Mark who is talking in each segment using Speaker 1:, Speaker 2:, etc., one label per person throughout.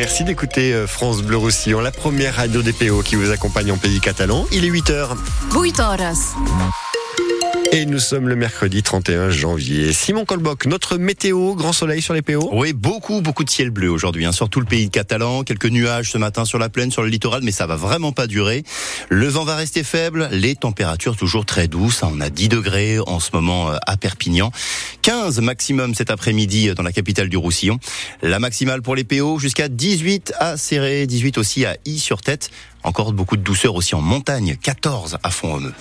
Speaker 1: Merci d'écouter euh, France Bleu Roussillon, la première radio des PO qui vous accompagne en pays catalan. Il est 8h.
Speaker 2: 8 horas.
Speaker 1: Et nous sommes le mercredi 31 janvier. Simon Colboc, notre météo, grand soleil sur les PO
Speaker 3: Oui, beaucoup, beaucoup de ciel bleu aujourd'hui, hein, sur tout le pays catalan. Quelques nuages ce matin sur la plaine, sur le littoral, mais ça va vraiment pas durer. Le vent va rester faible, les températures toujours très douces. Hein. On a 10 degrés en ce moment euh, à Perpignan. 15 maximum cet après-midi euh, dans la capitale du Roussillon. La maximale pour les PO jusqu'à 18 à Serré, 18 aussi à I sur tête. Encore beaucoup de douceur aussi en montagne, 14 à Font-Romeu.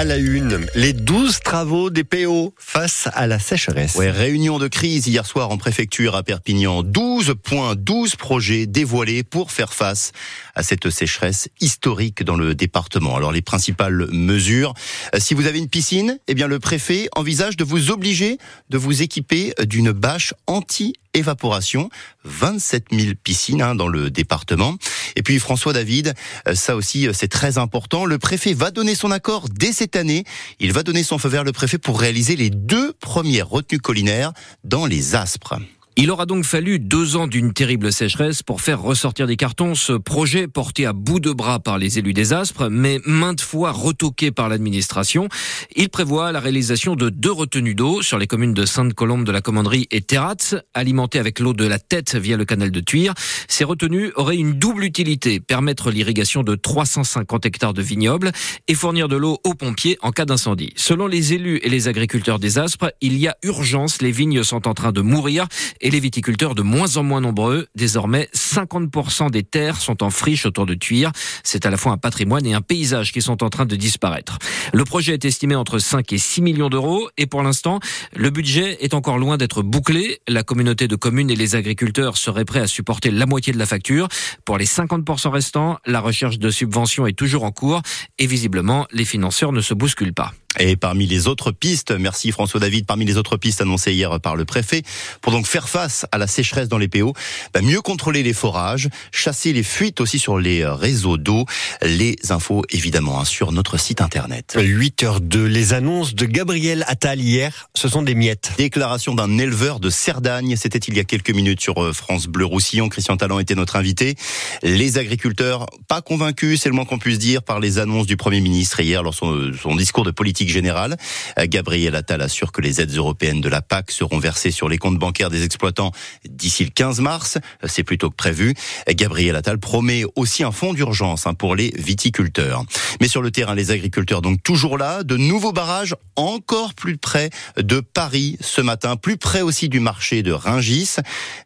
Speaker 1: À la une, les 12 travaux des PO face à la sécheresse.
Speaker 3: Ouais, réunion de crise hier soir en préfecture à Perpignan. 12 points, 12 projets dévoilés pour faire face à cette sécheresse historique dans le département. Alors les principales mesures, euh, si vous avez une piscine, eh bien le préfet envisage de vous obliger de vous équiper d'une bâche anti évaporation, 27 000 piscines hein, dans le département. Et puis François David, euh, ça aussi euh, c'est très important, le préfet va donner son accord dès cette année. Il va donner son feu vert le préfet pour réaliser les deux premières retenues collinaires dans les Aspres.
Speaker 4: Il aura donc fallu deux ans d'une terrible sécheresse pour faire ressortir des cartons ce projet porté à bout de bras par les élus des Aspres, mais maintes fois retoqué par l'administration. Il prévoit la réalisation de deux retenues d'eau sur les communes de Sainte-Colombe de la Commanderie et Terrats, alimentées avec l'eau de la tête via le canal de Tuire. Ces retenues auraient une double utilité, permettre l'irrigation de 350 hectares de vignobles et fournir de l'eau aux pompiers en cas d'incendie. Selon les élus et les agriculteurs des Aspres, il y a urgence, les vignes sont en train de mourir les viticulteurs de moins en moins nombreux. Désormais, 50% des terres sont en friche autour de Tuire. C'est à la fois un patrimoine et un paysage qui sont en train de disparaître. Le projet est estimé entre 5 et 6 millions d'euros et pour l'instant, le budget est encore loin d'être bouclé. La communauté de communes et les agriculteurs seraient prêts à supporter la moitié de la facture. Pour les 50% restants, la recherche de subventions est toujours en cours et visiblement, les financeurs ne se bousculent pas.
Speaker 3: Et parmi les autres pistes, merci François David, parmi les autres pistes annoncées hier par le préfet, pour donc faire face à la sécheresse dans les PO, bah mieux contrôler les forages, chasser les fuites aussi sur les réseaux d'eau. Les infos évidemment hein, sur notre site internet.
Speaker 1: 8h02, les annonces de Gabriel Attal hier, ce sont des miettes.
Speaker 3: Déclaration d'un éleveur de Cerdagne, c'était il y a quelques minutes sur euh, France Bleu Roussillon. Christian Talent était notre invité. Les agriculteurs, pas convaincus, c'est le moins qu'on puisse dire, par les annonces du Premier ministre hier lors son, son discours de politique générale. Euh, Gabriel Attal assure que les aides européennes de la PAC seront versées sur les comptes bancaires des exploitants d'ici le 15 mars. Euh, c'est plutôt que prévu. Gabriel Attal promet aussi un fonds d'urgence hein, pour les viticulteurs. Mais sur le terrain, les agriculteurs donc toujours là, de nouveaux barrages encore plus près de Paris ce matin, plus près aussi du marché de Ringis.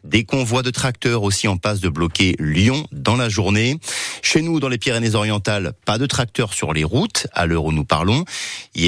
Speaker 3: Des convois de tracteurs aussi en passe de bloquer Lyon dans la journée. Chez nous, dans les Pyrénées-Orientales, pas de tracteurs sur les routes à l'heure où nous parlons.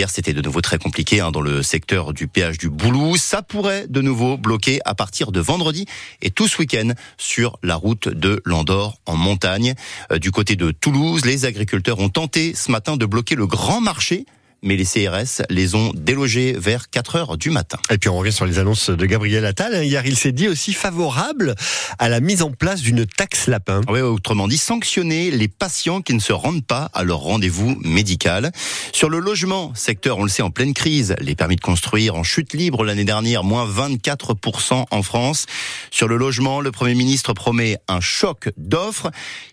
Speaker 3: C'était de nouveau très compliqué hein, dans le secteur du péage du Boulou. Ça pourrait de nouveau bloquer à partir de vendredi et tout ce week-end sur la route de Landor en montagne. Euh, du côté de Toulouse, les agriculteurs ont tenté ce matin de bloquer le grand marché mais les CRS les ont délogés vers 4 heures du matin.
Speaker 1: Et puis on revient sur les annonces de Gabriel Attal. Hier, il s'est dit aussi favorable à la mise en place d'une taxe lapin.
Speaker 3: Oui, autrement dit, sanctionner les patients qui ne se rendent pas à leur rendez-vous médical. Sur le logement, secteur, on le sait, en pleine crise, les permis de construire en chute libre l'année dernière, moins 24% en France. Sur le logement, le Premier ministre promet un choc d'offres.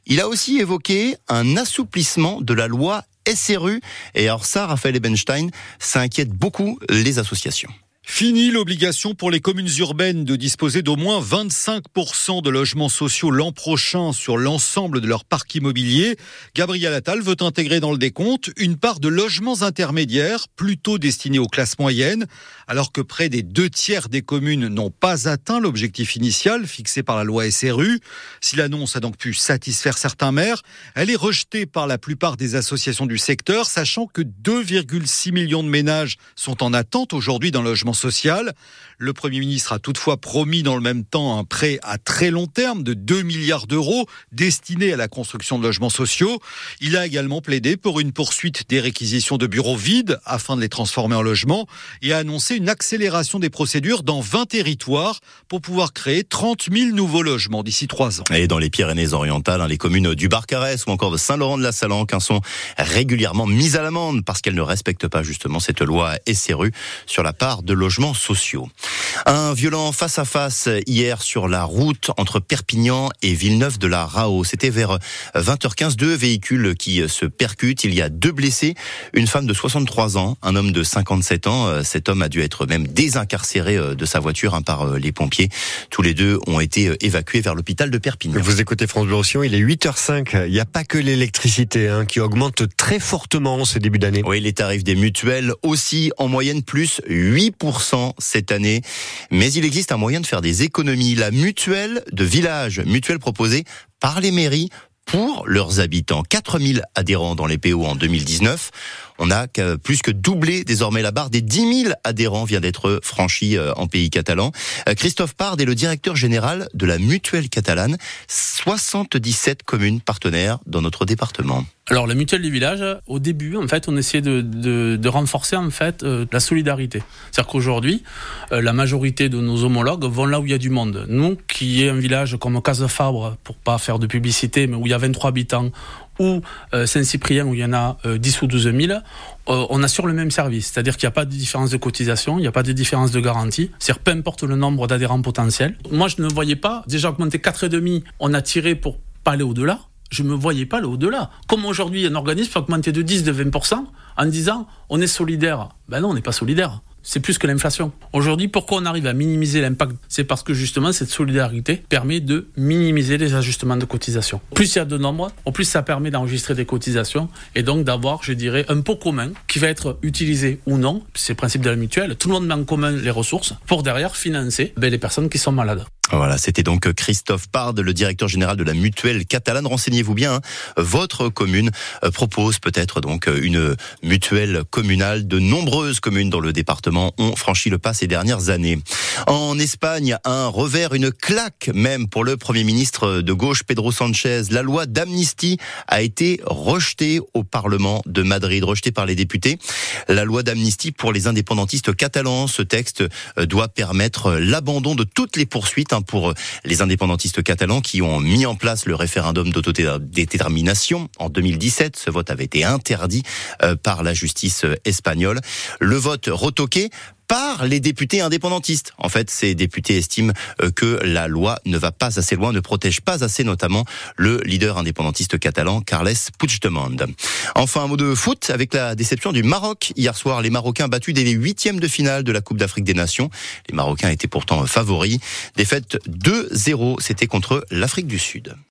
Speaker 3: Il a aussi évoqué un assouplissement de la loi SRU. Et alors ça, Raphaël Ebenstein, ça inquiète beaucoup les associations.
Speaker 5: Fini l'obligation pour les communes urbaines de disposer d'au moins 25% de logements sociaux l'an prochain sur l'ensemble de leur parc immobilier. Gabriel Attal veut intégrer dans le décompte une part de logements intermédiaires plutôt destinés aux classes moyennes, alors que près des deux tiers des communes n'ont pas atteint l'objectif initial fixé par la loi SRU. Si l'annonce a donc pu satisfaire certains maires, elle est rejetée par la plupart des associations du secteur, sachant que 2,6 millions de ménages sont en attente aujourd'hui d'un logement social. Le Premier ministre a toutefois promis dans le même temps un prêt à très long terme de 2 milliards d'euros destiné à la construction de logements sociaux. Il a également plaidé pour une poursuite des réquisitions de bureaux vides afin de les transformer en logements et a annoncé une accélération des procédures dans 20 territoires pour pouvoir créer 30 000 nouveaux logements d'ici trois ans.
Speaker 3: Et dans les Pyrénées-Orientales, hein, les communes du Barcarès ou encore de Saint-Laurent-de-la-Salanque hein, sont régulièrement mises à l'amende parce qu'elles ne respectent pas justement cette loi SRU sur la part de logements sociaux. Un violent face-à-face hier sur la route entre Perpignan et Villeneuve de la Rao. C'était vers 20h15, deux véhicules qui se percutent. Il y a deux blessés, une femme de 63 ans, un homme de 57 ans. Cet homme a dû être même désincarcéré de sa voiture hein, par les pompiers. Tous les deux ont été évacués vers l'hôpital de Perpignan.
Speaker 1: Vous écoutez France Bleu il est 8h05. Il n'y a pas que l'électricité hein, qui augmente très fortement ce début d'année.
Speaker 3: Oui, les tarifs des mutuelles aussi en moyenne plus 8% cette année. Mais il existe un moyen de faire des économies. La mutuelle de village, mutuelle proposée par les mairies pour leurs habitants. 4000 adhérents dans les PO en 2019. On a plus que doublé désormais la barre des 10 000 adhérents vient d'être franchie euh, en pays catalan. Euh, Christophe Pard est le directeur général de la mutuelle catalane. 77 communes partenaires dans notre département.
Speaker 2: Alors la mutuelle du village, au début, en fait, on essayait de, de, de renforcer en fait euh, la solidarité. C'est-à-dire qu'aujourd'hui, la majorité de nos homologues vont là où il y a du monde. Nous, qui est un village comme Casse-Fabre, pour pas faire de publicité, mais où il y a 23 habitants, ou euh, Saint-Cyprien où il y en a 10 ou 12 000, on assure le même service. C'est-à-dire qu'il n'y a pas de différence de cotisation, il n'y a pas de différence de garantie. C'est-à-dire peu importe le nombre d'adhérents potentiels. Moi, je ne voyais pas, déjà augmenter 4,5, on a tiré pour pas aller au-delà. Je ne me voyais pas aller au-delà. Comme aujourd'hui, un organisme peut augmenter de 10, de 20% en disant on est solidaire. Ben non, on n'est pas solidaire c'est plus que l'inflation. Aujourd'hui, pourquoi on arrive à minimiser l'impact? C'est parce que justement, cette solidarité permet de minimiser les ajustements de cotisation. Plus il y a de nombres, au plus ça permet d'enregistrer des cotisations et donc d'avoir, je dirais, un pot commun qui va être utilisé ou non. C'est le principe de la mutuelle. Tout le monde met en commun les ressources pour derrière financer ben, les personnes qui sont malades.
Speaker 3: Voilà, c'était donc Christophe Pard, le directeur général de la mutuelle catalane. Renseignez-vous bien, hein. votre commune euh, propose peut-être donc euh, une mutuelle communale. De nombreuses communes dans le département ont franchi le pas ces dernières années. En Espagne, un revers, une claque même pour le Premier ministre de gauche Pedro Sanchez. La loi d'amnistie a été rejetée au Parlement de Madrid, rejetée par les députés. La loi d'amnistie pour les indépendantistes catalans. Ce texte euh, doit permettre l'abandon de toutes les poursuites Hein, pour euh, les indépendantistes catalans qui ont mis en place le référendum d'autodétermination en 2017. Ce vote avait été interdit euh, par la justice euh, espagnole. Le vote retoqué par les députés indépendantistes. En fait, ces députés estiment euh, que la loi ne va pas assez loin, ne protège pas assez notamment le leader indépendantiste catalan Carles Puigdemont. Enfin, un mot de foot avec la déception du Maroc. Hier soir, les Marocains battus dès les huitièmes de finale de la Coupe d'Afrique des Nations. Les Marocains étaient pourtant favoris. Défaite 2-0, c'était contre l'Afrique du Sud.